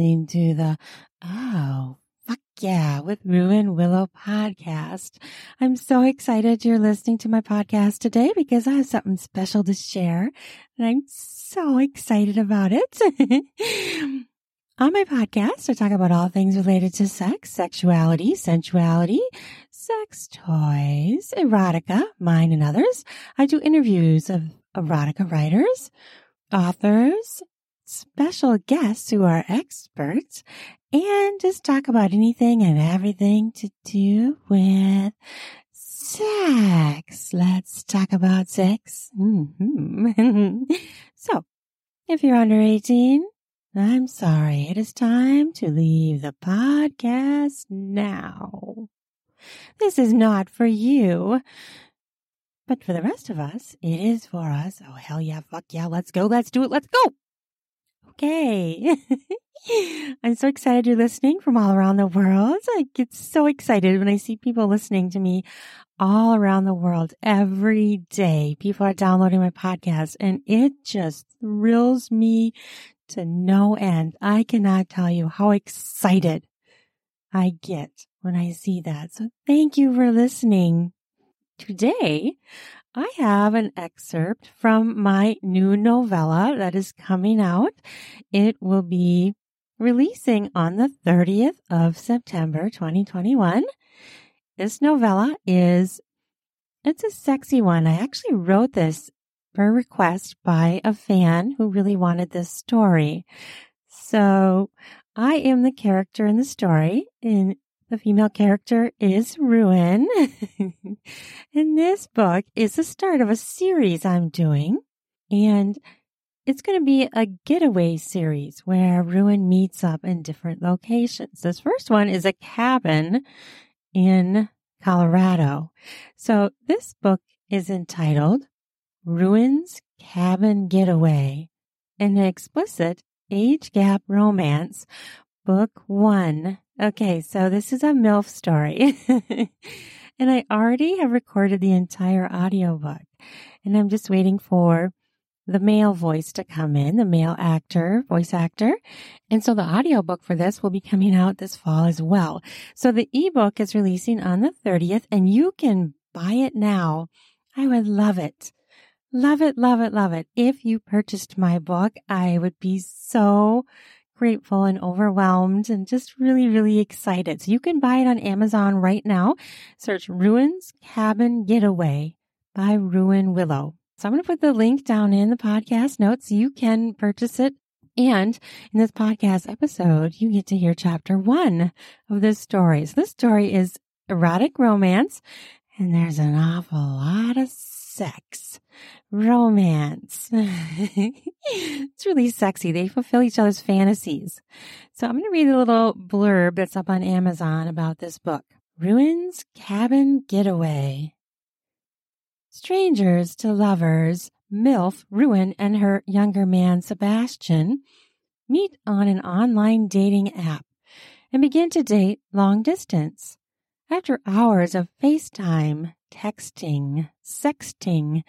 listening to the Oh, fuck yeah, with Ruin Willow podcast. I'm so excited you're listening to my podcast today because I have something special to share and I'm so excited about it. On my podcast, I talk about all things related to sex, sexuality, sensuality, sex toys, erotica, mine and others. I do interviews of erotica writers, authors, special guests who are experts, and just talk about anything and everything to do with sex. Let's talk about sex. Mm-hmm. so, if you're under 18, I'm sorry. It is time to leave the podcast now. This is not for you. But for the rest of us, it is for us. Oh, hell yeah, fuck yeah, let's go, let's do it, let's go! Okay. I'm so excited you're listening from all around the world. I get so excited when I see people listening to me all around the world every day. People are downloading my podcast and it just thrills me to no end. I cannot tell you how excited I get when I see that. So thank you for listening. Today, I have an excerpt from my new novella that is coming out. It will be releasing on the 30th of September 2021. This novella is it's a sexy one. I actually wrote this per request by a fan who really wanted this story. So I am the character in the story and the female character is Ruin. and this book is the start of a series I'm doing. And it's going to be a getaway series where Ruin meets up in different locations. This first one is a cabin in Colorado. So this book is entitled Ruin's Cabin Getaway, an explicit age gap romance, book one Okay, so this is a MILF story. and I already have recorded the entire audiobook. And I'm just waiting for the male voice to come in, the male actor, voice actor. And so the audiobook for this will be coming out this fall as well. So the ebook is releasing on the 30th and you can buy it now. I would love it. Love it, love it, love it. If you purchased my book, I would be so grateful and overwhelmed and just really, really excited. So you can buy it on Amazon right now. Search Ruin's Cabin Getaway by Ruin Willow. So I'm going to put the link down in the podcast notes. You can purchase it. And in this podcast episode, you get to hear chapter one of this story. So this story is erotic romance and there's an awful lot of sex, romance. it's really sexy. They fulfill each other's fantasies. So I'm going to read a little blurb that's up on Amazon about this book. Ruin's Cabin Getaway. Strangers to lovers, MILF, Ruin, and her younger man, Sebastian, meet on an online dating app and begin to date long distance. After hours of FaceTime, texting, sexting,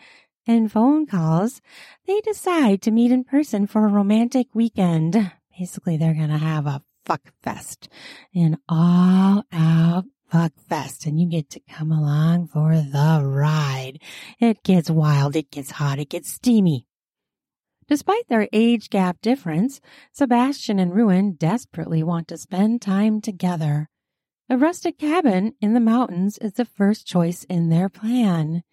and phone calls, they decide to meet in person for a romantic weekend. Basically, they're going to have a fuck fest, an all out fuck fest, and you get to come along for the ride. It gets wild, it gets hot, it gets steamy. Despite their age gap difference, Sebastian and Ruin desperately want to spend time together. A rustic cabin in the mountains is the first choice in their plan.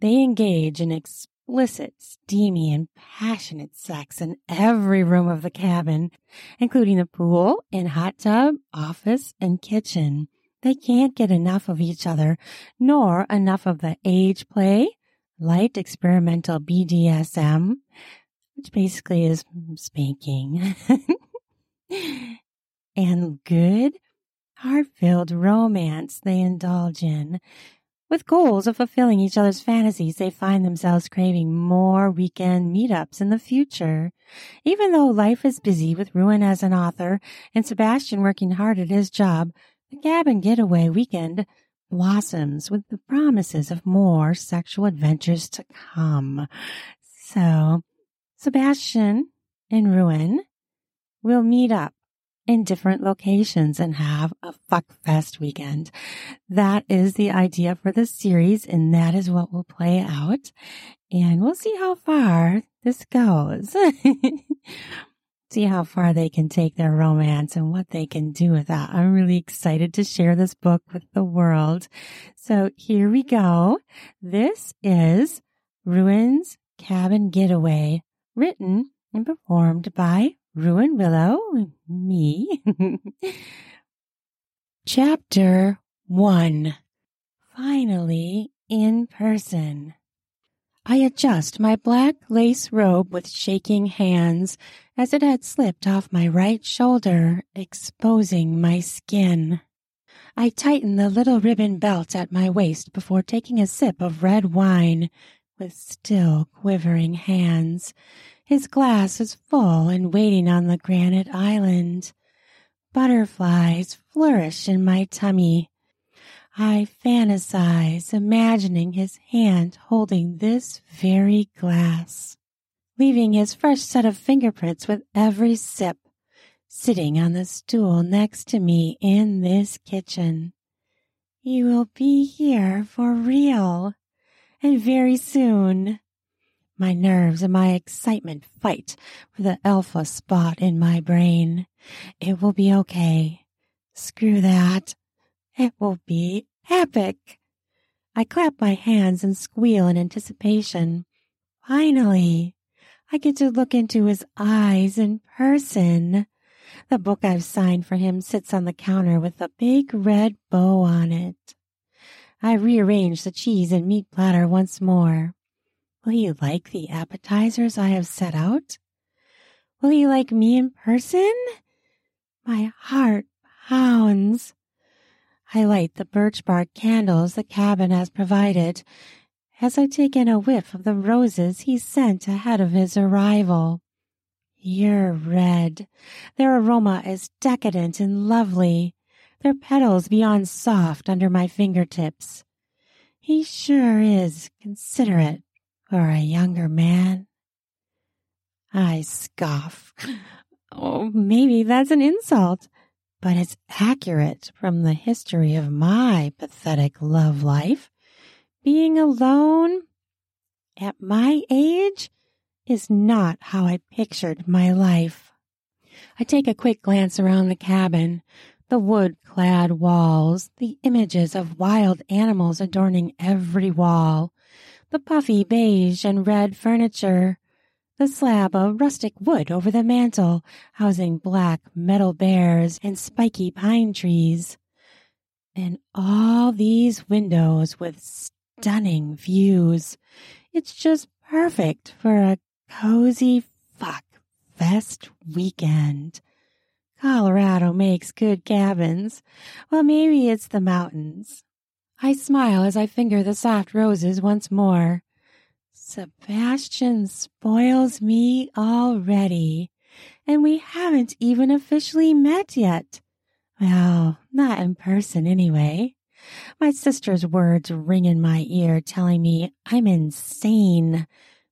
They engage in explicit, steamy, and passionate sex in every room of the cabin, including the pool and hot tub, office, and kitchen. They can't get enough of each other, nor enough of the age play, light experimental BDSM, which basically is spanking, and good heart-filled romance they indulge in. With goals of fulfilling each other's fantasies, they find themselves craving more weekend meetups in the future. Even though life is busy with Ruin as an author and Sebastian working hard at his job, the cabin getaway weekend blossoms with the promises of more sexual adventures to come. So, Sebastian and Ruin will meet up in different locations and have a fuck fest weekend. That is the idea for the series and that is what will play out. And we'll see how far this goes. see how far they can take their romance and what they can do with that. I'm really excited to share this book with the world. So here we go. This is Ruin's Cabin Getaway, written and performed by Ruin Willow, me. Chapter 1 Finally in person. I adjust my black lace robe with shaking hands as it had slipped off my right shoulder, exposing my skin. I tighten the little ribbon belt at my waist before taking a sip of red wine with still quivering hands. His glass is full and waiting on the granite island. Butterflies flourish in my tummy. I fantasize, imagining his hand holding this very glass, leaving his fresh set of fingerprints with every sip, sitting on the stool next to me in this kitchen. He will be here for real, and very soon. My nerves and my excitement fight for the alpha spot in my brain. It will be okay. Screw that. It will be epic. I clap my hands and squeal in anticipation. Finally, I get to look into his eyes in person. The book I've signed for him sits on the counter with a big red bow on it. I rearrange the cheese and meat platter once more. Will he like the appetizers I have set out? Will you like me in person? My heart pounds. I light the birch bark candles the cabin has provided as I take in a whiff of the roses he sent ahead of his arrival. You're red. Their aroma is decadent and lovely, their petals beyond soft under my fingertips. He sure is considerate for a younger man. I scoff. Oh, maybe that's an insult but it's accurate from the history of my pathetic love life. Being alone at my age is not how I pictured my life. I take a quick glance around the cabin, the wood clad walls, the images of wild animals adorning every wall, the puffy beige and red furniture, the slab of rustic wood over the mantel, housing black metal bears and spiky pine trees. And all these windows with stunning views. It's just perfect for a cozy fuck fest weekend. Colorado makes good cabins. Well, maybe it's the mountains. I smile as I finger the soft roses once more. Sebastian spoils me already, and we haven't even officially met yet. Well, not in person anyway. My sister's words ring in my ear telling me I'm insane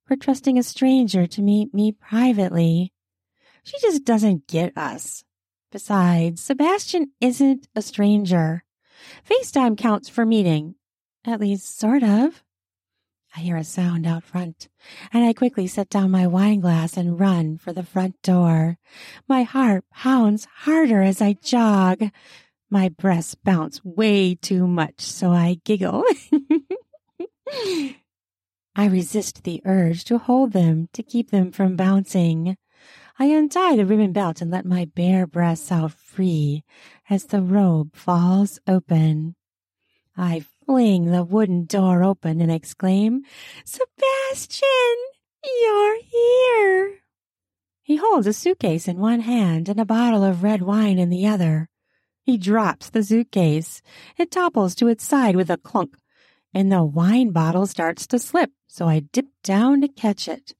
for trusting a stranger to meet me privately. She just doesn't get us. Besides, Sebastian isn't a stranger. FaceTime counts for meeting. At least, sort of. I hear a sound out front, and I quickly set down my wine glass and run for the front door. My heart pounds harder as I jog. My breasts bounce way too much, so I giggle. I resist the urge to hold them to keep them from bouncing. I untie the ribbon belt and let my bare breasts out free as the robe falls open. I fling the wooden door open and exclaim, Sebastian, you're here. He holds a suitcase in one hand and a bottle of red wine in the other. He drops the suitcase. It topples to its side with a clunk, and the wine bottle starts to slip, so I dip down to catch it.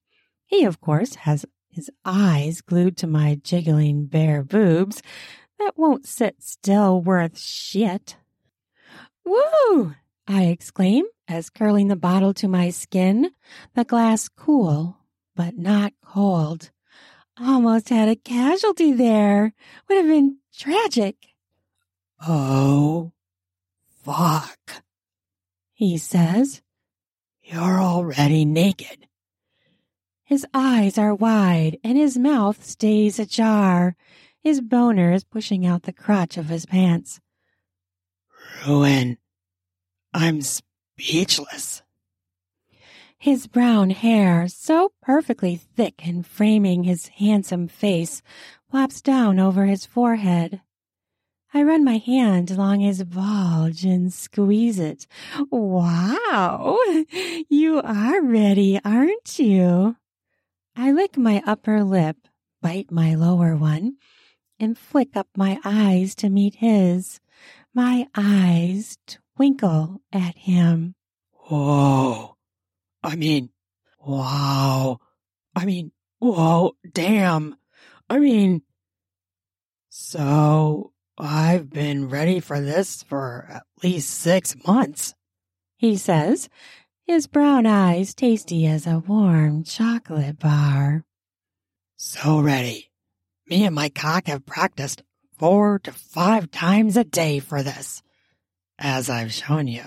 He, of course, has his eyes glued to my jiggling bare boobs that won't sit still worth shit. Woo! I exclaim as curling the bottle to my skin, the glass cool, but not cold. almost had a casualty there. Would have been tragic. Oh, fuck, he says. You're already naked. His eyes are wide and his mouth stays ajar. His boner is pushing out the crotch of his pants. Ruin, I'm speechless. His brown hair, so perfectly thick and framing his handsome face, flops down over his forehead. I run my hand along his bulge and squeeze it. Wow, you are ready, aren't you? I lick my upper lip, bite my lower one, and flick up my eyes to meet his. My eyes twinkle at him. Whoa. I mean, wow. I mean, whoa, damn. I mean, so I've been ready for this for at least six months, he says, his brown eyes tasty as a warm chocolate bar. So ready. Me and my cock have practiced four to five times a day for this, as I've shown you.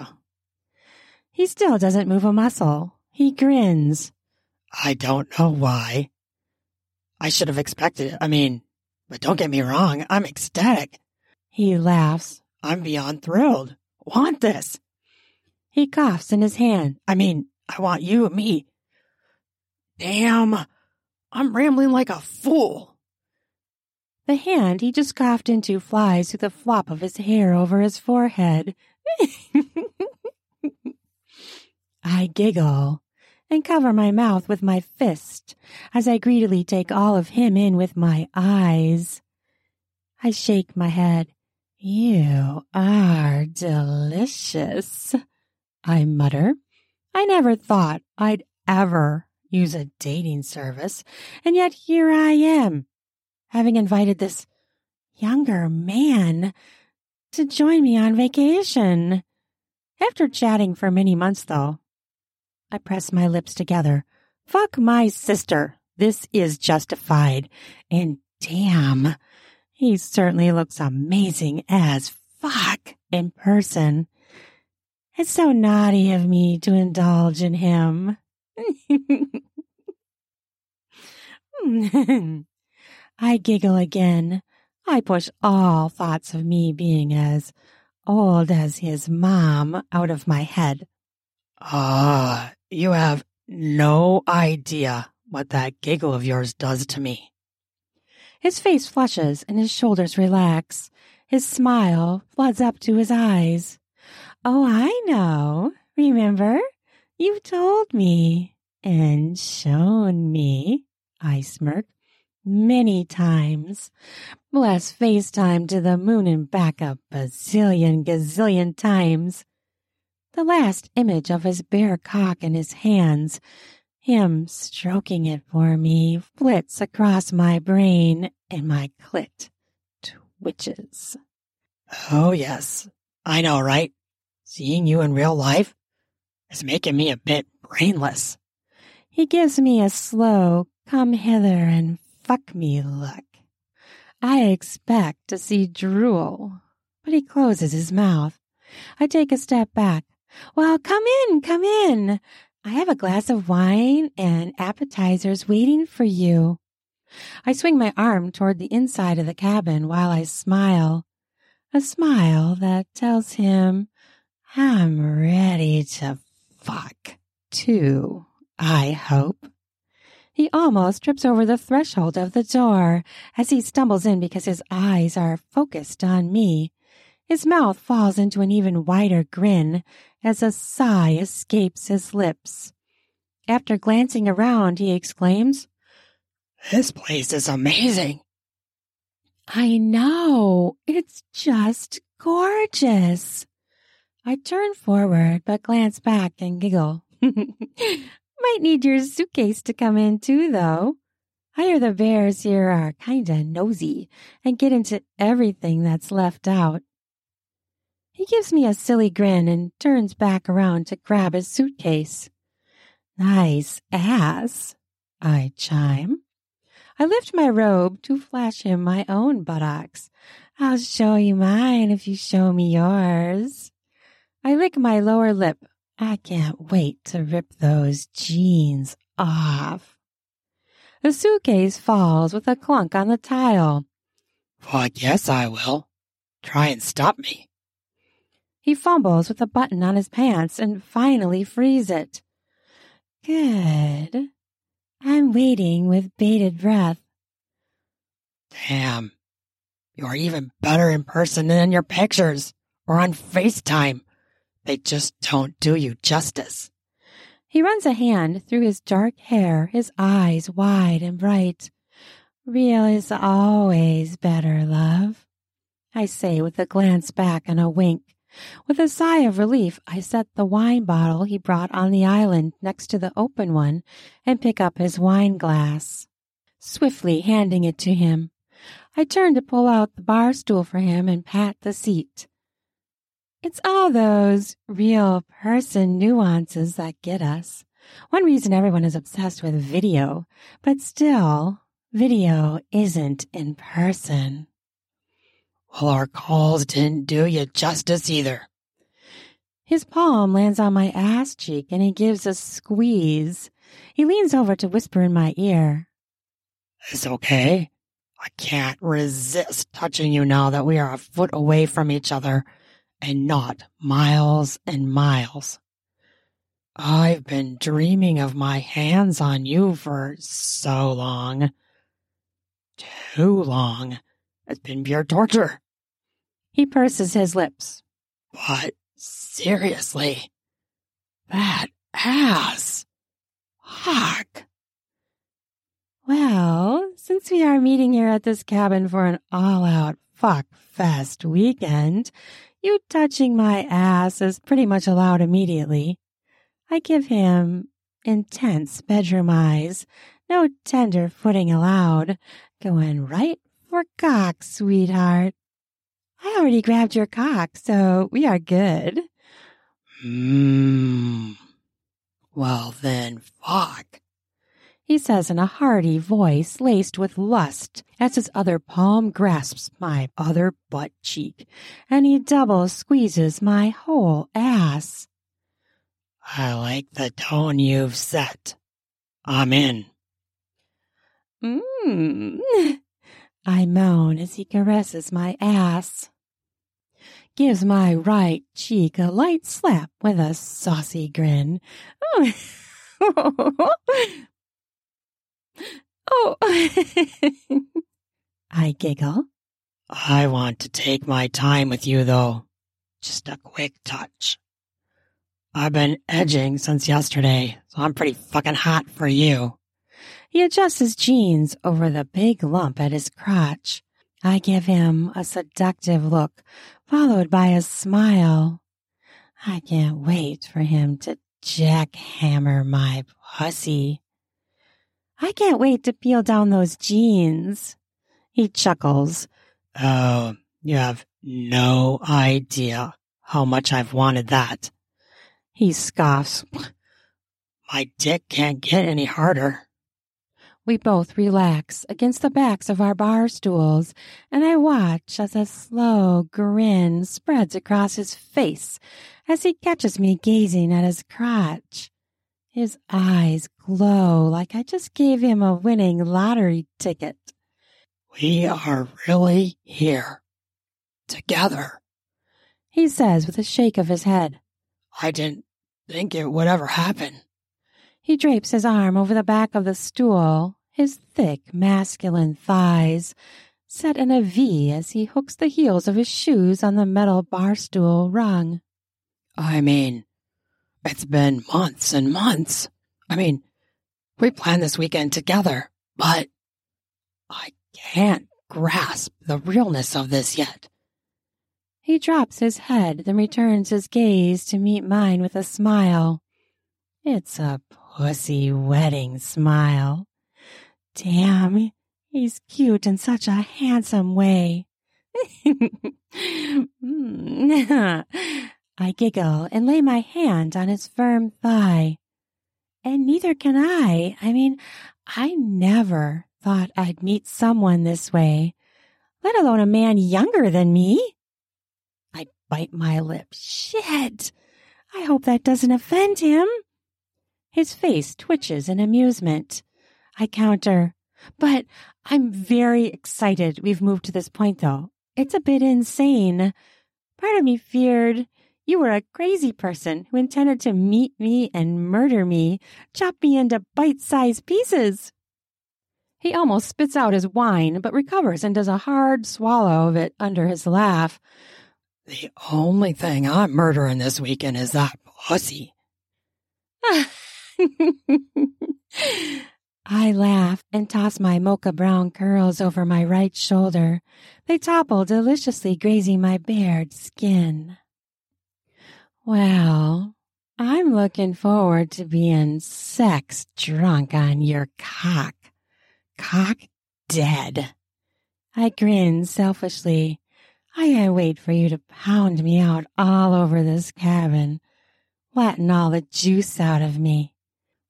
He still doesn't move a muscle. He grins. I don't know why. I should have expected it. I mean, but don't get me wrong, I'm ecstatic. He laughs. I'm beyond thrilled. Want this. He coughs in his hand. I mean, I want you, and me. Damn, I'm rambling like a fool. The hand he just coughed into flies through the flop of his hair over his forehead. I giggle and cover my mouth with my fist as I greedily take all of him in with my eyes. I shake my head. You are delicious, I mutter. I never thought I'd ever use a dating service, and yet here I am, having invited this younger man to join me on vacation. After chatting for many months, though, I press my lips together. Fuck my sister. This is justified. And damn, he certainly looks amazing as fuck in person. It's so naughty of me to indulge in him. I giggle again. I push all thoughts of me being as old as his mom out of my head. Ah, you have no idea what that giggle of yours does to me. His face flushes and his shoulders relax. His smile floods up to his eyes. Oh, I know. Remember? You've told me and shown me, I smirk, many times. Bless FaceTime to the moon and back a bazillion gazillion times. The last image of his bare cock in his hands, him stroking it for me, flits across my brain and my clit twitches. Oh, yes. I know, right? Seeing you in real life is making me a bit brainless. He gives me a slow, come hither and fuck me look. I expect to see drool, but he closes his mouth. I take a step back. Well, come in, come in. I have a glass of wine and appetizers waiting for you. I swing my arm toward the inside of the cabin while I smile. A smile that tells him I'm ready to fuck too, I hope. He almost trips over the threshold of the door as he stumbles in because his eyes are focused on me. His mouth falls into an even wider grin as a sigh escapes his lips. After glancing around, he exclaims, This place is amazing. I know. It's just gorgeous. I turn forward, but glance back and giggle. Might need your suitcase to come in too, though. I hear the bears here are kinda nosy and get into everything that's left out. He gives me a silly grin and turns back around to grab his suitcase. Nice ass, I chime. I lift my robe to flash him my own buttocks. I'll show you mine if you show me yours. I lick my lower lip. I can't wait to rip those jeans off. The suitcase falls with a clunk on the tile. Well, I guess I will. Try and stop me. He fumbles with a button on his pants and finally frees it. Good. I'm waiting with bated breath. Damn. You're even better in person than in your pictures or on FaceTime. They just don't do you justice. He runs a hand through his dark hair, his eyes wide and bright. Real is always better, love. I say with a glance back and a wink. With a sigh of relief, I set the wine bottle he brought on the island next to the open one and pick up his wine glass. Swiftly handing it to him, I turn to pull out the bar stool for him and pat the seat. It's all those real person nuances that get us. One reason everyone is obsessed with video, but still, video isn't in person. Well, our calls didn't do you justice either. His palm lands on my ass cheek and he gives a squeeze. He leans over to whisper in my ear. It's okay. I can't resist touching you now that we are a foot away from each other and not miles and miles. I've been dreaming of my hands on you for so long. Too long. It's been pure torture. He purses his lips. But seriously, that ass. Fuck. Well, since we are meeting here at this cabin for an all out fuck fest weekend, you touching my ass is pretty much allowed immediately. I give him intense bedroom eyes, no tender footing allowed, going right for cock, sweetheart. I already grabbed your cock, so we are good. Mmm. Well then, fuck. He says in a hearty voice laced with lust as his other palm grasps my other butt cheek and he double squeezes my whole ass. I like the tone you've set. I'm in. Mmm. I moan as he caresses my ass. Gives my right cheek a light slap with a saucy grin. Oh. I giggle. I want to take my time with you, though. Just a quick touch. I've been edging since yesterday, so I'm pretty fucking hot for you. He adjusts his jeans over the big lump at his crotch. I give him a seductive look, followed by a smile. I can't wait for him to jackhammer my pussy. I can't wait to peel down those jeans. He chuckles. Oh, you have no idea how much I've wanted that. He scoffs. My dick can't get any harder. We both relax against the backs of our bar stools, and I watch as a slow grin spreads across his face as he catches me gazing at his crotch. His eyes glow like I just gave him a winning lottery ticket. We are really here. Together. He says with a shake of his head. I didn't think it would ever happen. He drapes his arm over the back of the stool, his thick, masculine thighs set in a V as he hooks the heels of his shoes on the metal bar stool rung. I mean, it's been months and months. I mean, we planned this weekend together, but I can't grasp the realness of this yet. He drops his head, then returns his gaze to meet mine with a smile. It's a pussy wedding smile. Damn, he's cute in such a handsome way. Hmm. I giggle and lay my hand on his firm thigh. And neither can I. I mean, I never thought I'd meet someone this way, let alone a man younger than me. I bite my lip. Shit! I hope that doesn't offend him. His face twitches in amusement. I counter, but I'm very excited we've moved to this point, though. It's a bit insane. Part of me feared you were a crazy person who intended to meet me and murder me, chop me into bite sized pieces. He almost spits out his wine, but recovers and does a hard swallow of it under his laugh. The only thing I'm murdering this weekend is that pussy. I laugh and toss my mocha brown curls over my right shoulder. They topple deliciously, grazing my bared skin. Well, I'm looking forward to being sex drunk on your cock. Cock dead. I grin selfishly. I can't wait for you to pound me out all over this cabin, letting all the juice out of me.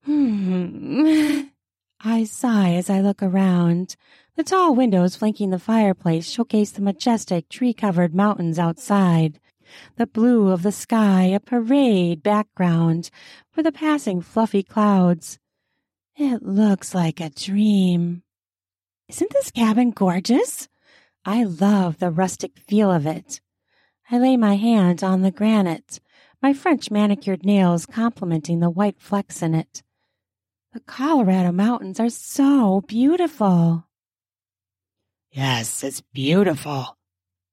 Hmm. I sigh as I look around. The tall windows flanking the fireplace showcase the majestic tree covered mountains outside. The blue of the sky, a parade background for the passing fluffy clouds. It looks like a dream. Isn't this cabin gorgeous? I love the rustic feel of it. I lay my hand on the granite, my French manicured nails complementing the white flecks in it. The Colorado mountains are so beautiful. Yes, it's beautiful,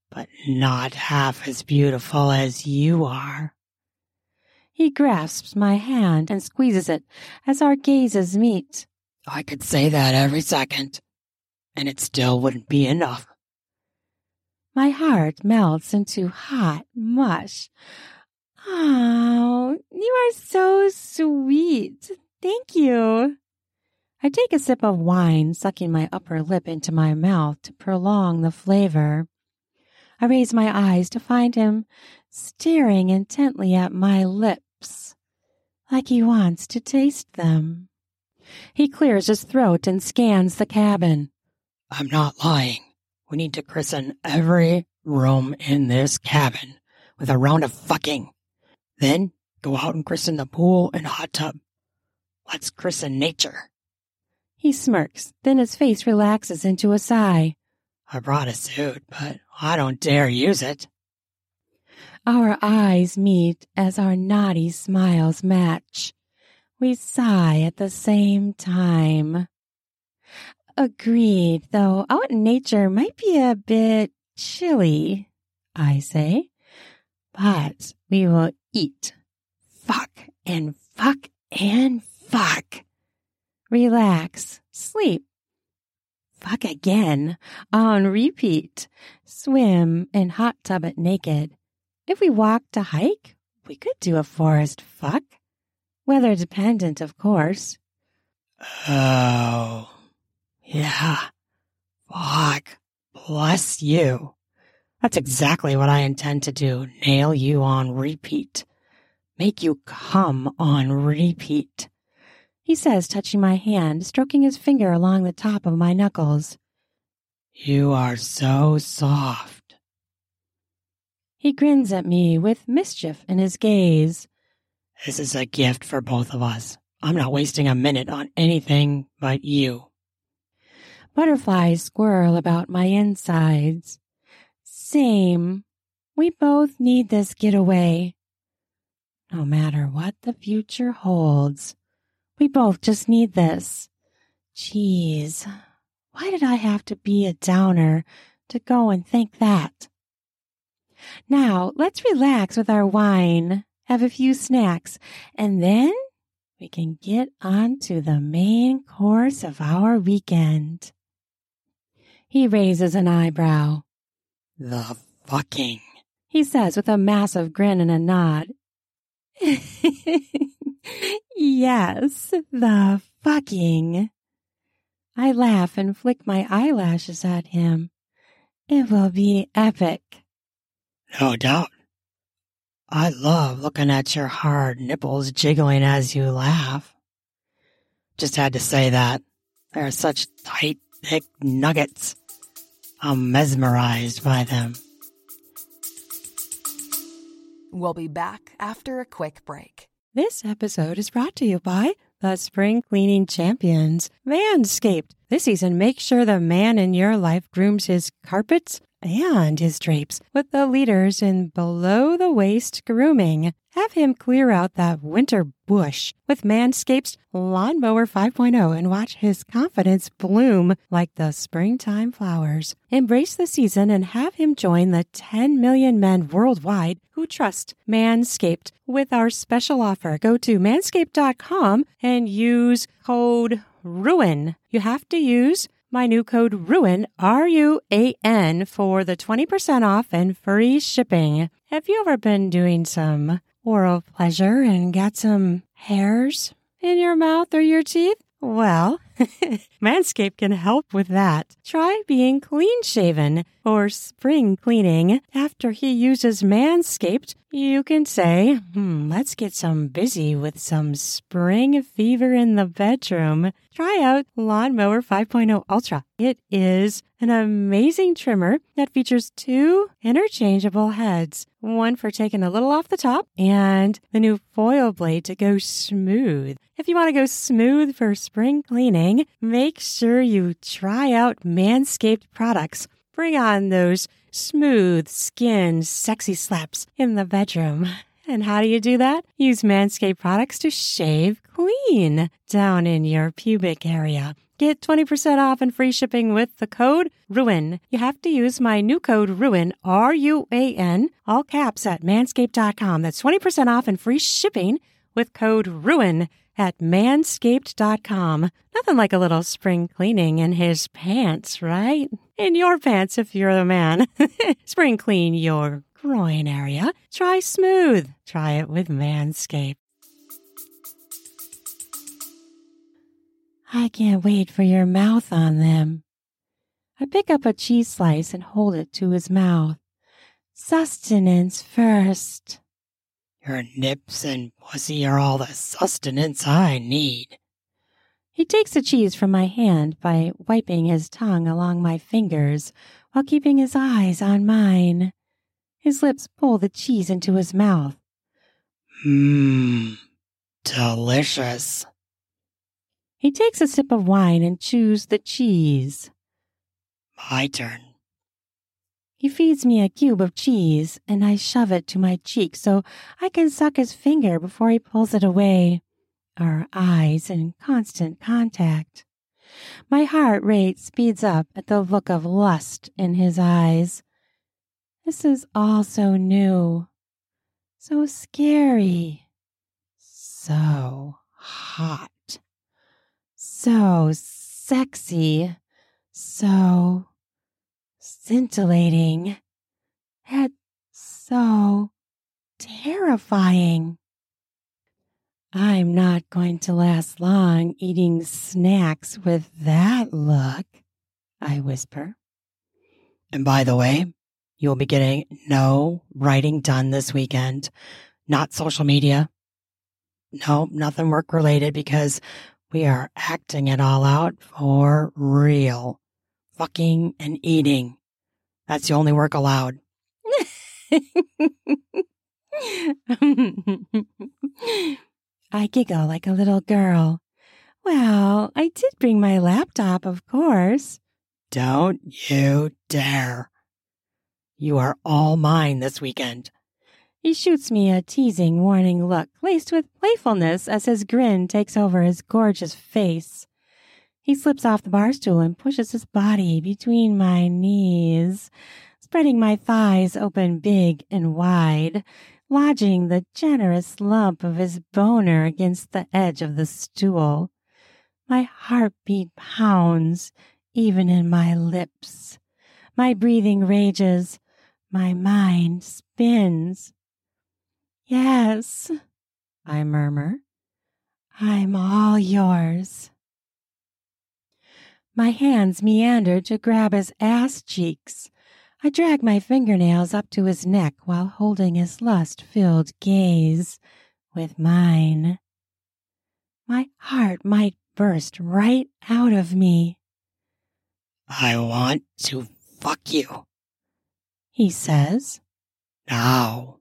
but not half as beautiful as you are. He grasps my hand and squeezes it as our gazes meet. I could say that every second, and it still wouldn't be enough. My heart melts into hot mush. Oh, you are so sweet. Thank you. I take a sip of wine, sucking my upper lip into my mouth to prolong the flavor. I raise my eyes to find him staring intently at my lips, like he wants to taste them. He clears his throat and scans the cabin. I'm not lying. We need to christen every room in this cabin with a round of fucking. Then go out and christen the pool and hot tub. Let's christen nature. He smirks, then his face relaxes into a sigh. I brought a suit, but I don't dare use it. Our eyes meet as our naughty smiles match. We sigh at the same time. Agreed, though out in nature might be a bit chilly, I say. But we will eat, fuck, and fuck, and Fuck. Relax. Sleep. Fuck again. On repeat. Swim in hot tub it naked. If we walk to hike, we could do a forest fuck. Weather dependent, of course. Oh. Yeah. Fuck. Bless you. That's exactly what I intend to do. Nail you on repeat. Make you come on repeat he says, touching my hand, stroking his finger along the top of my knuckles. You are so soft. He grins at me with mischief in his gaze. This is a gift for both of us. I'm not wasting a minute on anything but you. Butterflies swirl about my insides. Same. We both need this getaway. No matter what the future holds, we both just need this. Jeez, why did I have to be a downer to go and think that? Now, let's relax with our wine, have a few snacks, and then we can get on to the main course of our weekend. He raises an eyebrow. The fucking, he says with a massive grin and a nod. yes, the fucking. I laugh and flick my eyelashes at him. It will be epic. No doubt. I love looking at your hard nipples jiggling as you laugh. Just had to say that. They're such tight, thick nuggets. I'm mesmerized by them. We'll be back after a quick break. This episode is brought to you by the spring cleaning champions, Manscaped. This season, make sure the man in your life grooms his carpets and his drapes with the leaders in below the waist grooming. Have him clear out that winter bush with Manscaped's Lawnmower 5.0 and watch his confidence bloom like the springtime flowers. Embrace the season and have him join the 10 million men worldwide who trust Manscaped with our special offer. Go to manscaped.com and use code RUIN. You have to use my new code RUIN, R U A N, for the 20% off and free shipping. Have you ever been doing some oral pleasure and got some hairs in your mouth or your teeth? Well, Manscaped can help with that. Try being clean shaven or spring cleaning. After he uses Manscaped, you can say, hmm, let's get some busy with some spring fever in the bedroom. Try out Lawnmower 5.0 Ultra. It is an amazing trimmer that features two interchangeable heads, one for taking a little off the top and the new foil blade to go smooth. If you want to go smooth for spring cleaning, make sure you try out Manscaped products. Bring on those smooth skin, sexy slaps in the bedroom. And how do you do that? Use Manscaped products to shave clean down in your pubic area. Get 20% off and free shipping with the code RUIN. You have to use my new code RUIN, R U A N, all caps at manscaped.com. That's 20% off and free shipping with code RUIN at manscaped.com. Nothing like a little spring cleaning in his pants, right? In your pants if you're a man. spring clean your groin area. Try smooth. Try it with Manscaped. I can't wait for your mouth on them. I pick up a cheese slice and hold it to his mouth. Sustenance first. Your nips and pussy are all the sustenance I need. He takes the cheese from my hand by wiping his tongue along my fingers while keeping his eyes on mine. His lips pull the cheese into his mouth. Mmm, delicious. He takes a sip of wine and chews the cheese. My turn. He feeds me a cube of cheese, and I shove it to my cheek so I can suck his finger before he pulls it away. Our eyes in constant contact. My heart rate speeds up at the look of lust in his eyes. This is all so new, so scary, so hot so sexy, so scintillating, yet so terrifying. I'm not going to last long eating snacks with that look, I whisper. And by the way, you'll be getting no writing done this weekend, not social media. No, nothing work related because we are acting it all out for real. Fucking and eating. That's the only work allowed. I giggle like a little girl. Well, I did bring my laptop, of course. Don't you dare. You are all mine this weekend. He shoots me a teasing, warning look, laced with playfulness as his grin takes over his gorgeous face. He slips off the bar stool and pushes his body between my knees, spreading my thighs open big and wide, lodging the generous lump of his boner against the edge of the stool. My heartbeat pounds, even in my lips. My breathing rages. My mind spins. Yes, I murmur. I'm all yours. My hands meander to grab his ass cheeks. I drag my fingernails up to his neck while holding his lust filled gaze with mine. My heart might burst right out of me. I want to fuck you. He says. Now.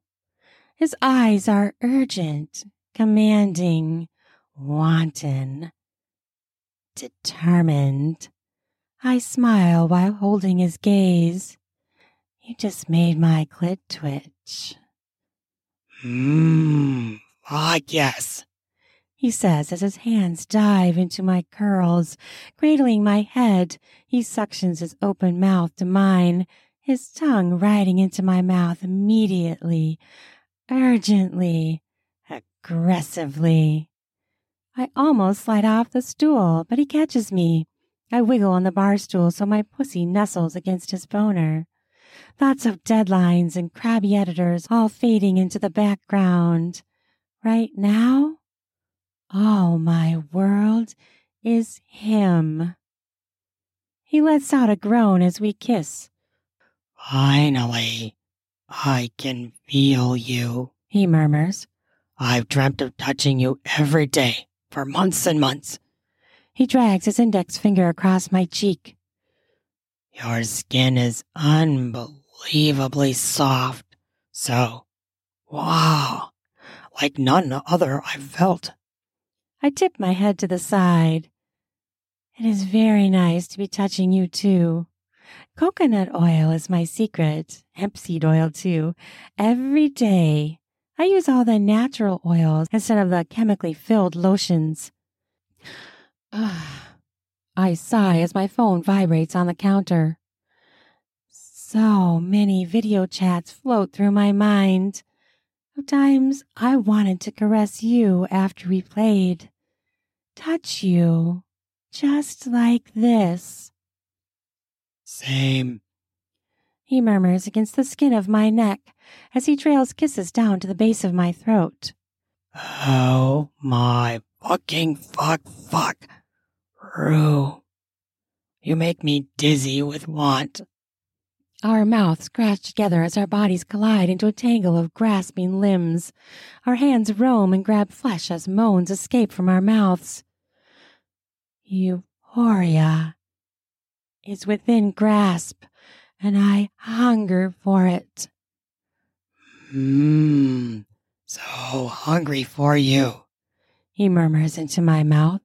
His eyes are urgent, commanding, wanton, determined. I smile while holding his gaze. You just made my clit twitch. Mmm, ah, I guess. He says as his hands dive into my curls, cradling my head. He suctions his open mouth to mine, his tongue riding into my mouth immediately, urgently, aggressively. I almost slide off the stool, but he catches me. I wiggle on the bar stool so my pussy nestles against his boner. Thoughts of deadlines and crabby editors all fading into the background. Right now, all my world is him. He lets out a groan as we kiss. Finally, I can feel you, he murmurs. I've dreamt of touching you every day for months and months. He drags his index finger across my cheek. Your skin is unbelievably soft. So, wow, like none other I've felt. I tip my head to the side. It is very nice to be touching you too. Coconut oil is my secret, hemp seed oil too. Every day, I use all the natural oils instead of the chemically filled lotions. I sigh as my phone vibrates on the counter. So many video chats float through my mind. Of times I wanted to caress you after we played. Touch you. Just like this. Same. He murmurs against the skin of my neck as he trails kisses down to the base of my throat. Oh my fucking fuck fuck. Rue. You make me dizzy with want. Our mouths crash together as our bodies collide into a tangle of grasping limbs. Our hands roam and grab flesh as moans escape from our mouths. Euphoria is within grasp, and I hunger for it. Mmm, so hungry for you, he murmurs into my mouth.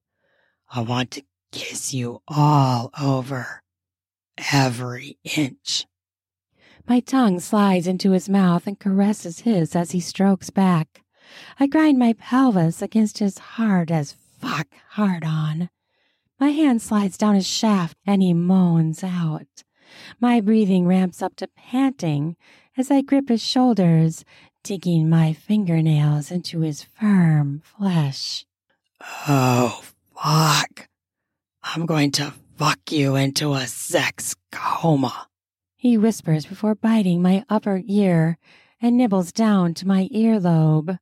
I want to kiss you all over, every inch. My tongue slides into his mouth and caresses his as he strokes back. I grind my pelvis against his hard as fuck hard on. My hand slides down his shaft and he moans out. My breathing ramps up to panting as I grip his shoulders, digging my fingernails into his firm flesh. Oh, fuck. I'm going to fuck you into a sex coma. He whispers before biting my upper ear and nibbles down to my earlobe.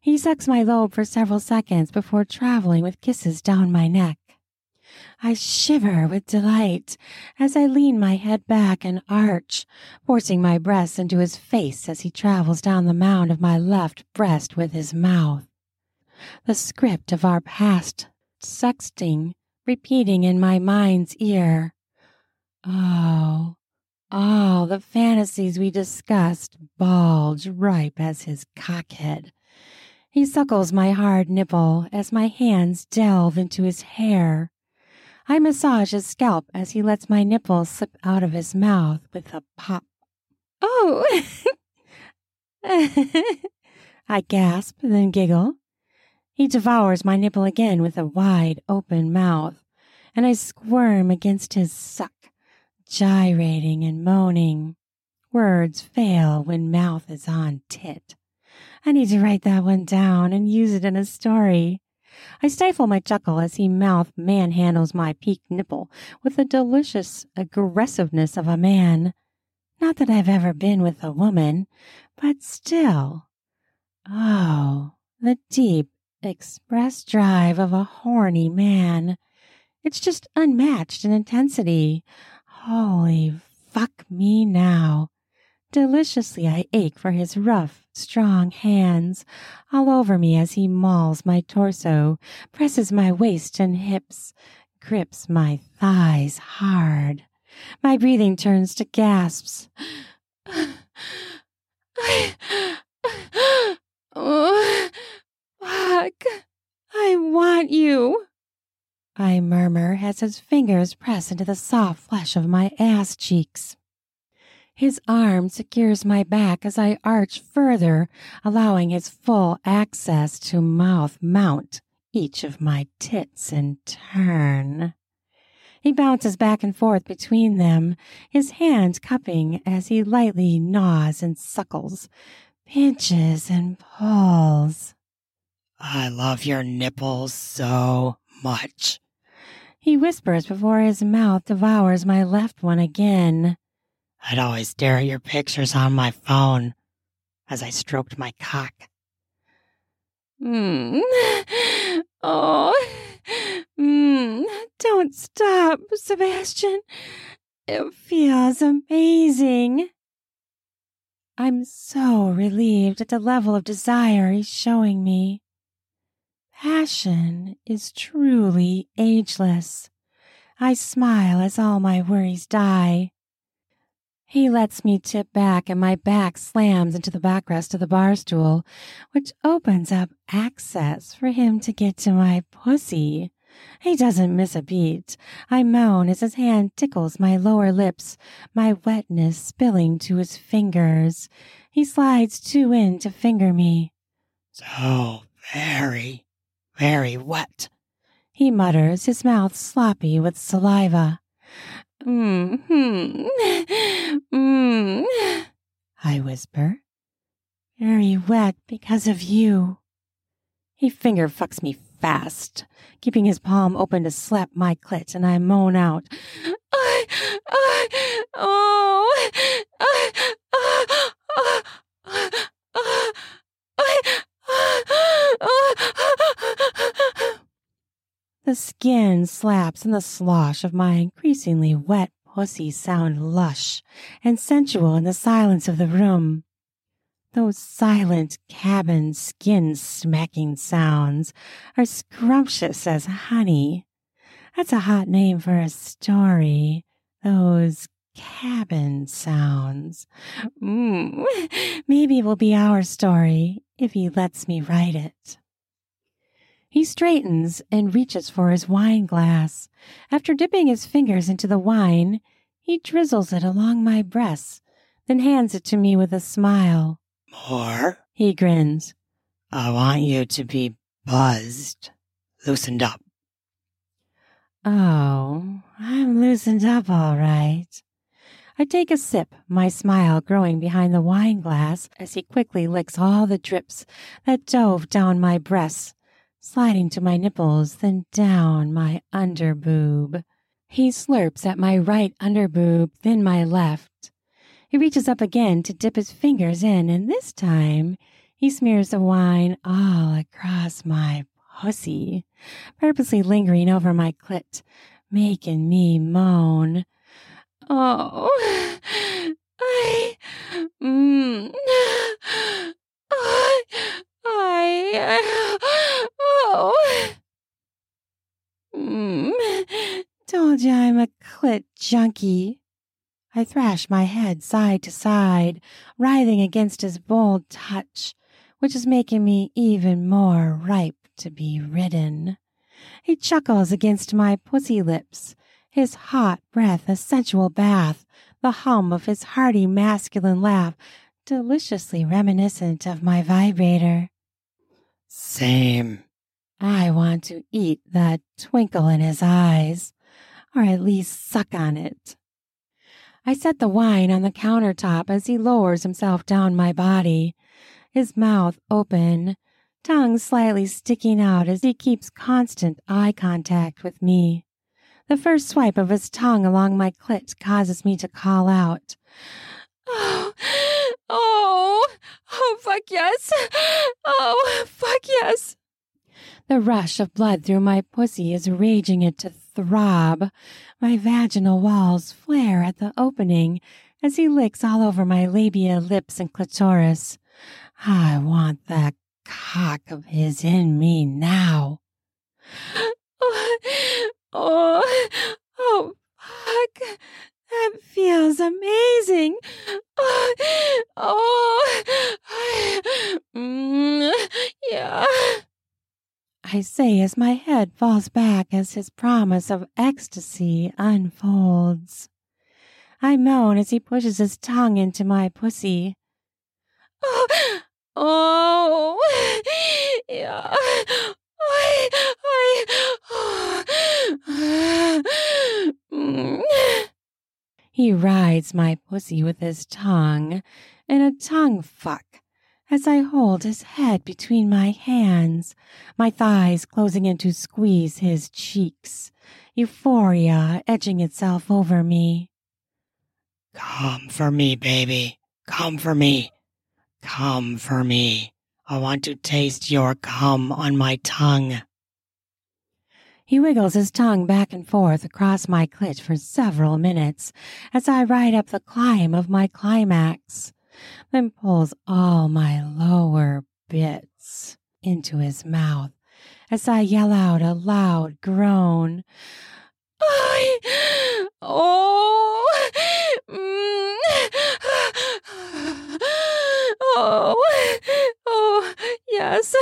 He sucks my lobe for several seconds before traveling with kisses down my neck. I shiver with delight as I lean my head back and arch, forcing my breasts into his face as he travels down the mound of my left breast with his mouth. The script of our past sexting repeating in my mind's ear. Oh, all the fantasies we discussed bulge ripe as his cockhead. He suckles my hard nipple as my hands delve into his hair. I massage his scalp as he lets my nipple slip out of his mouth with a pop. Oh! I gasp, then giggle. He devours my nipple again with a wide open mouth, and I squirm against his suck, gyrating and moaning. Words fail when mouth is on tit. I need to write that one down and use it in a story. I stifle my chuckle as he mouth manhandles my peaked nipple with the delicious aggressiveness of a man. Not that I've ever been with a woman, but still. Oh, the deep, express drive of a horny man. It's just unmatched in intensity. Holy fuck me now. Deliciously I ache for his rough, strong hands all over me as he mauls my torso, presses my waist and hips, grips my thighs hard. My breathing turns to gasps. oh, fuck. I want you. I murmur as his fingers press into the soft flesh of my ass cheeks. His arm secures my back as I arch further, allowing his full access to mouth mount each of my tits in turn. He bounces back and forth between them, his hand cupping as he lightly gnaws and suckles, pinches and pulls. I love your nipples so much. He whispers before his mouth devours my left one again. I'd always stare at your pictures on my phone as I stroked my cock. Mm. Oh. Mm. Don't stop, Sebastian. It feels amazing. I'm so relieved at the level of desire he's showing me. Passion is truly ageless. I smile as all my worries die. He lets me tip back and my back slams into the backrest of the bar stool, which opens up access for him to get to my pussy. He doesn't miss a beat. I moan as his hand tickles my lower lips, my wetness spilling to his fingers. He slides two in to finger me. So very, very wet. He mutters, his mouth sloppy with saliva. Mm-hmm. Mm. I whisper. Very wet because of you. He finger fucks me fast, keeping his palm open to slap my clit, and I moan out. I, I, oh, I, I, I, I, the skin slaps and the slosh of my increasingly wet pussy sound lush and sensual in the silence of the room. Those silent cabin skin smacking sounds are scrumptious as honey. That's a hot name for a story. Those cabin sounds. Mm, maybe it will be our story if he lets me write it. He straightens and reaches for his wine glass. After dipping his fingers into the wine, he drizzles it along my breasts, then hands it to me with a smile. More? He grins. I want you to be buzzed, loosened up. Oh, I'm loosened up all right. I take a sip, my smile growing behind the wine glass as he quickly licks all the drips that dove down my breasts sliding to my nipples, then down my underboob. He slurps at my right underboob, then my left. He reaches up again to dip his fingers in, and this time he smears the wine all across my pussy, purposely lingering over my clit, making me moan. Oh, I, mm, I, I, oh. Mm, told you I'm a clit junkie. I thrash my head side to side, writhing against his bold touch, which is making me even more ripe to be ridden. He chuckles against my pussy lips, his hot breath a sensual bath, the hum of his hearty masculine laugh deliciously reminiscent of my vibrator. Same. I want to eat that twinkle in his eyes, or at least suck on it. I set the wine on the countertop as he lowers himself down my body, his mouth open, tongue slightly sticking out as he keeps constant eye contact with me. The first swipe of his tongue along my clit causes me to call out. Oh, oh, oh, fuck yes. Oh, fuck yes. The rush of blood through my pussy is raging it to throb. My vaginal walls flare at the opening as he licks all over my labia, lips, and clitoris. I want that cock of his in me now. Oh, oh, oh fuck. Feels amazing. Oh, oh mm, yeah. I say as my head falls back as his promise of ecstasy unfolds. I moan as he pushes his tongue into my pussy. Oh, oh, yeah. I, I, oh. He rides my pussy with his tongue in a tongue fuck as I hold his head between my hands, my thighs closing in to squeeze his cheeks, euphoria edging itself over me. Come for me, baby. Come for me. Come for me. I want to taste your cum on my tongue. He wiggles his tongue back and forth across my clit for several minutes as I ride up the climb of my climax, then pulls all my lower bits into his mouth as I yell out a loud groan. I, oh, mm, oh, oh, yes,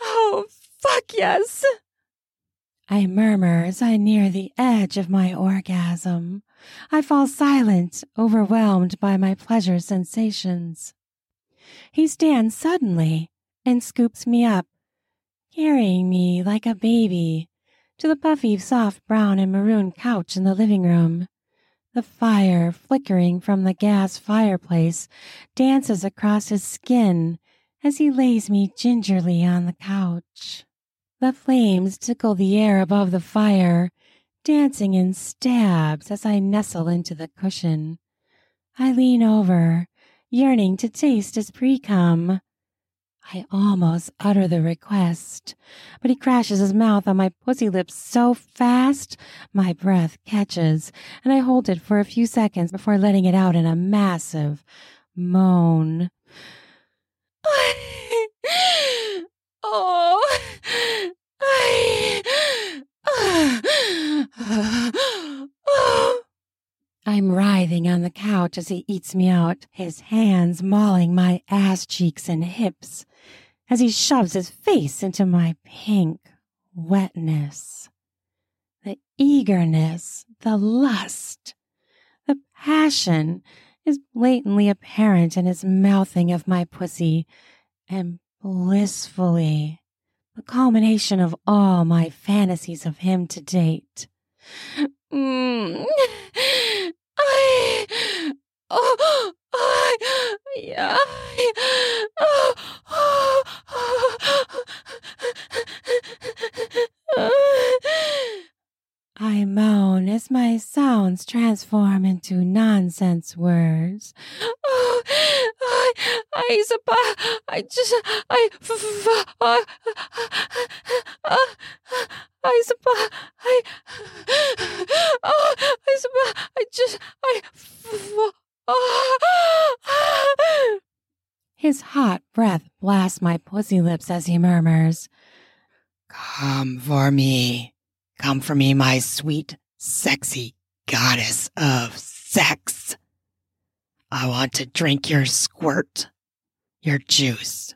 oh, fuck yes. I murmur as I near the edge of my orgasm. I fall silent, overwhelmed by my pleasure sensations. He stands suddenly and scoops me up, carrying me like a baby to the puffy, soft brown and maroon couch in the living room. The fire, flickering from the gas fireplace, dances across his skin as he lays me gingerly on the couch. The flames tickle the air above the fire, dancing in stabs as I nestle into the cushion. I lean over, yearning to taste his pre-cum. I almost utter the request, but he crashes his mouth on my pussy lips so fast my breath catches, and I hold it for a few seconds before letting it out in a massive moan. oh. I'm writhing on the couch as he eats me out, his hands mauling my ass cheeks and hips as he shoves his face into my pink wetness. The eagerness, the lust, the passion is blatantly apparent in his mouthing of my pussy, and blissfully the culmination of all my fantasies of him to date. Mm. I, oh, I, yeah, oh, oh, oh. I moan as my sounds transform into nonsense words. Oh, I, I, I just, I, uh, uh, I, I, I, oh, I, I just, I, uh, his hot breath blasts my pussy lips as he murmurs, Come for me. Come for me, my sweet, sexy goddess of sex. I want to drink your squirt, your juice.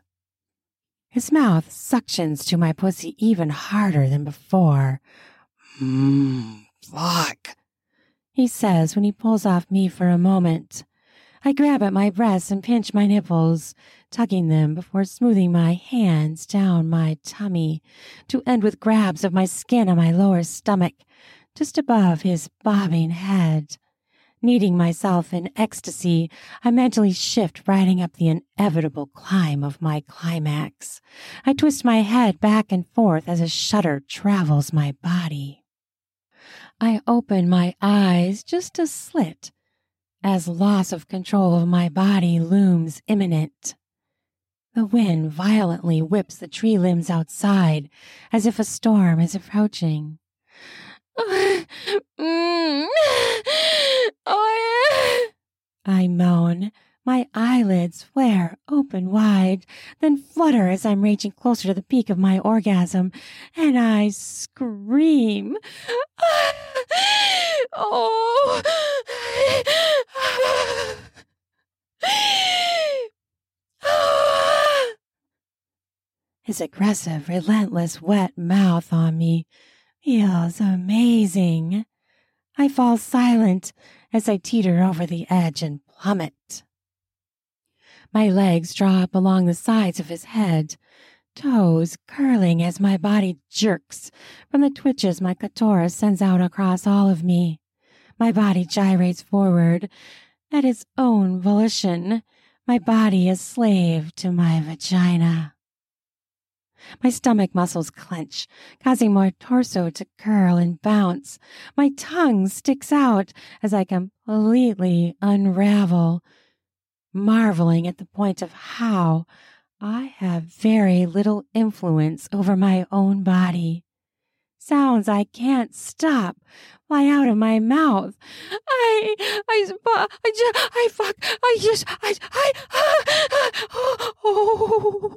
His mouth suctions to my pussy even harder than before. Mmm, fuck, he says when he pulls off me for a moment. I grab at my breasts and pinch my nipples, tugging them before smoothing my hands down my tummy to end with grabs of my skin on my lower stomach, just above his bobbing head. Kneading myself in ecstasy, I mentally shift riding up the inevitable climb of my climax. I twist my head back and forth as a shudder travels my body. I open my eyes just a slit as loss of control of my body looms imminent. The wind violently whips the tree limbs outside as if a storm is approaching. Mm. Oh, I moan. My eyelids flare open wide, then flutter as I'm reaching closer to the peak of my orgasm, and I scream. oh, His aggressive, relentless, wet mouth on me feels amazing. I fall silent as I teeter over the edge and plummet. My legs draw up along the sides of his head, toes curling as my body jerks from the twitches my clitoris sends out across all of me. My body gyrates forward at its own volition. My body is slave to my vagina. My stomach muscles clench, causing my torso to curl and bounce. My tongue sticks out as I completely unravel, marveling at the point of how I have very little influence over my own body. Sounds I can't stop fly out of my mouth. I, I, I just, I fuck, I just, I, I, oh, oh,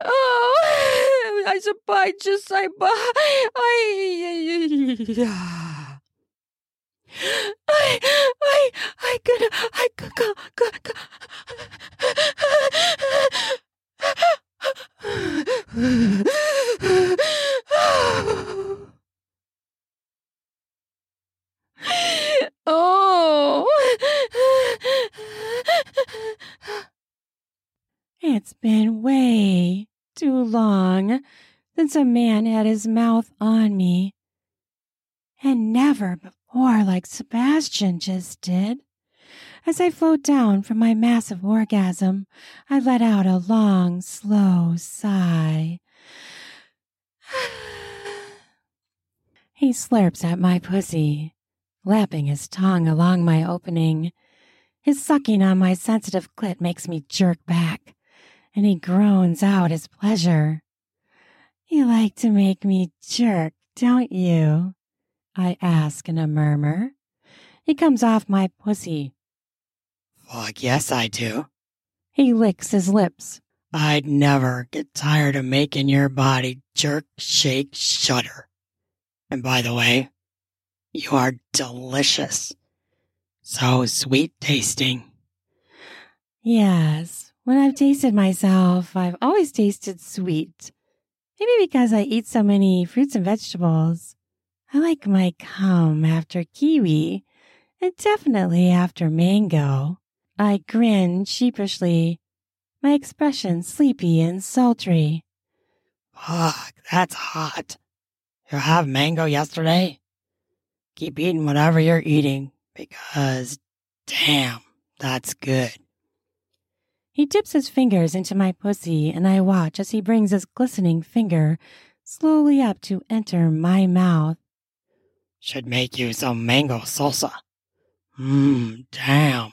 oh, I suppose, just, I, I, I, I, I could, I could, go, go, go. oh. It's been way too long since a man had his mouth on me. And never before like Sebastian just did. As I float down from my massive orgasm, I let out a long, slow sigh. he slurps at my pussy, lapping his tongue along my opening. His sucking on my sensitive clit makes me jerk back, and he groans out his pleasure. You like to make me jerk, don't you? I ask in a murmur. He comes off my pussy, Fuck guess I do. He licks his lips. I'd never get tired of making your body jerk, shake, shudder. And by the way, you are delicious. So sweet tasting. Yes, when I've tasted myself, I've always tasted sweet. Maybe because I eat so many fruits and vegetables. I like my cum after kiwi, and definitely after mango. I grin sheepishly, my expression sleepy and sultry. Fuck, that's hot. You have mango yesterday? Keep eating whatever you're eating because, damn, that's good. He dips his fingers into my pussy, and I watch as he brings his glistening finger slowly up to enter my mouth. Should make you some mango salsa. Mmm, damn.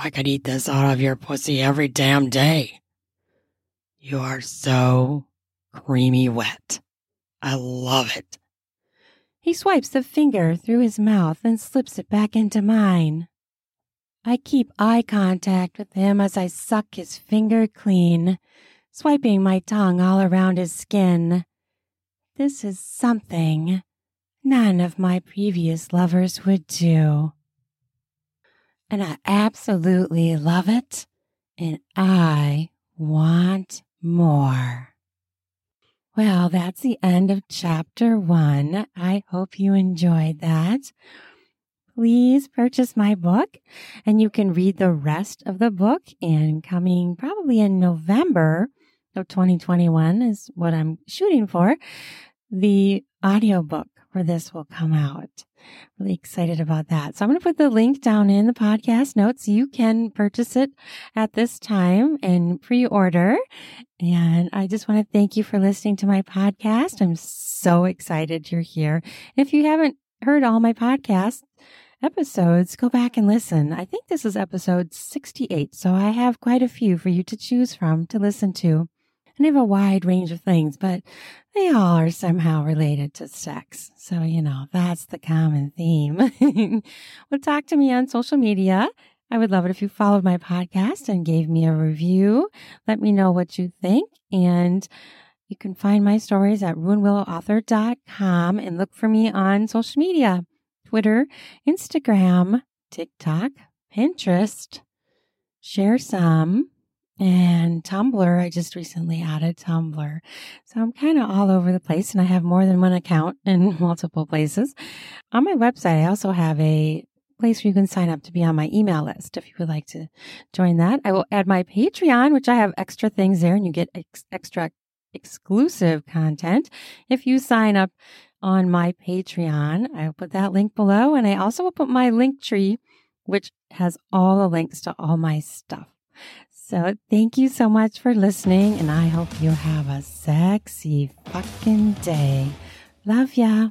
I could eat this out of your pussy every damn day. You are so creamy wet. I love it. He swipes the finger through his mouth and slips it back into mine. I keep eye contact with him as I suck his finger clean, swiping my tongue all around his skin. This is something none of my previous lovers would do and I absolutely love it, and I want more. Well, that's the end of chapter one. I hope you enjoyed that. Please purchase my book and you can read the rest of the book and coming probably in November of 2021 is what I'm shooting for. The audiobook for this will come out. Really excited about that. So I'm going to put the link down in the podcast notes. You can purchase it at this time and pre-order. And I just want to thank you for listening to my podcast. I'm so excited you're here. If you haven't heard all my podcast episodes, go back and listen. I think this is episode 68. So I have quite a few for you to choose from to listen to and they have a wide range of things, but they all are somehow related to sex. So, you know, that's the common theme. well, talk to me on social media. I would love it if you followed my podcast and gave me a review. Let me know what you think. And you can find my stories at ruanwillowauthor.com and look for me on social media. Twitter, Instagram, TikTok, Pinterest, share some, and Tumblr. I just recently added Tumblr. So I'm kind of all over the place and I have more than one account in multiple places. On my website, I also have a place where you can sign up to be on my email list if you would like to join that. I will add my Patreon, which I have extra things there and you get ex- extra exclusive content if you sign up on my Patreon. I'll put that link below and I also will put my link tree, which has all the links to all my stuff. So thank you so much for listening and I hope you have a sexy fucking day. Love ya.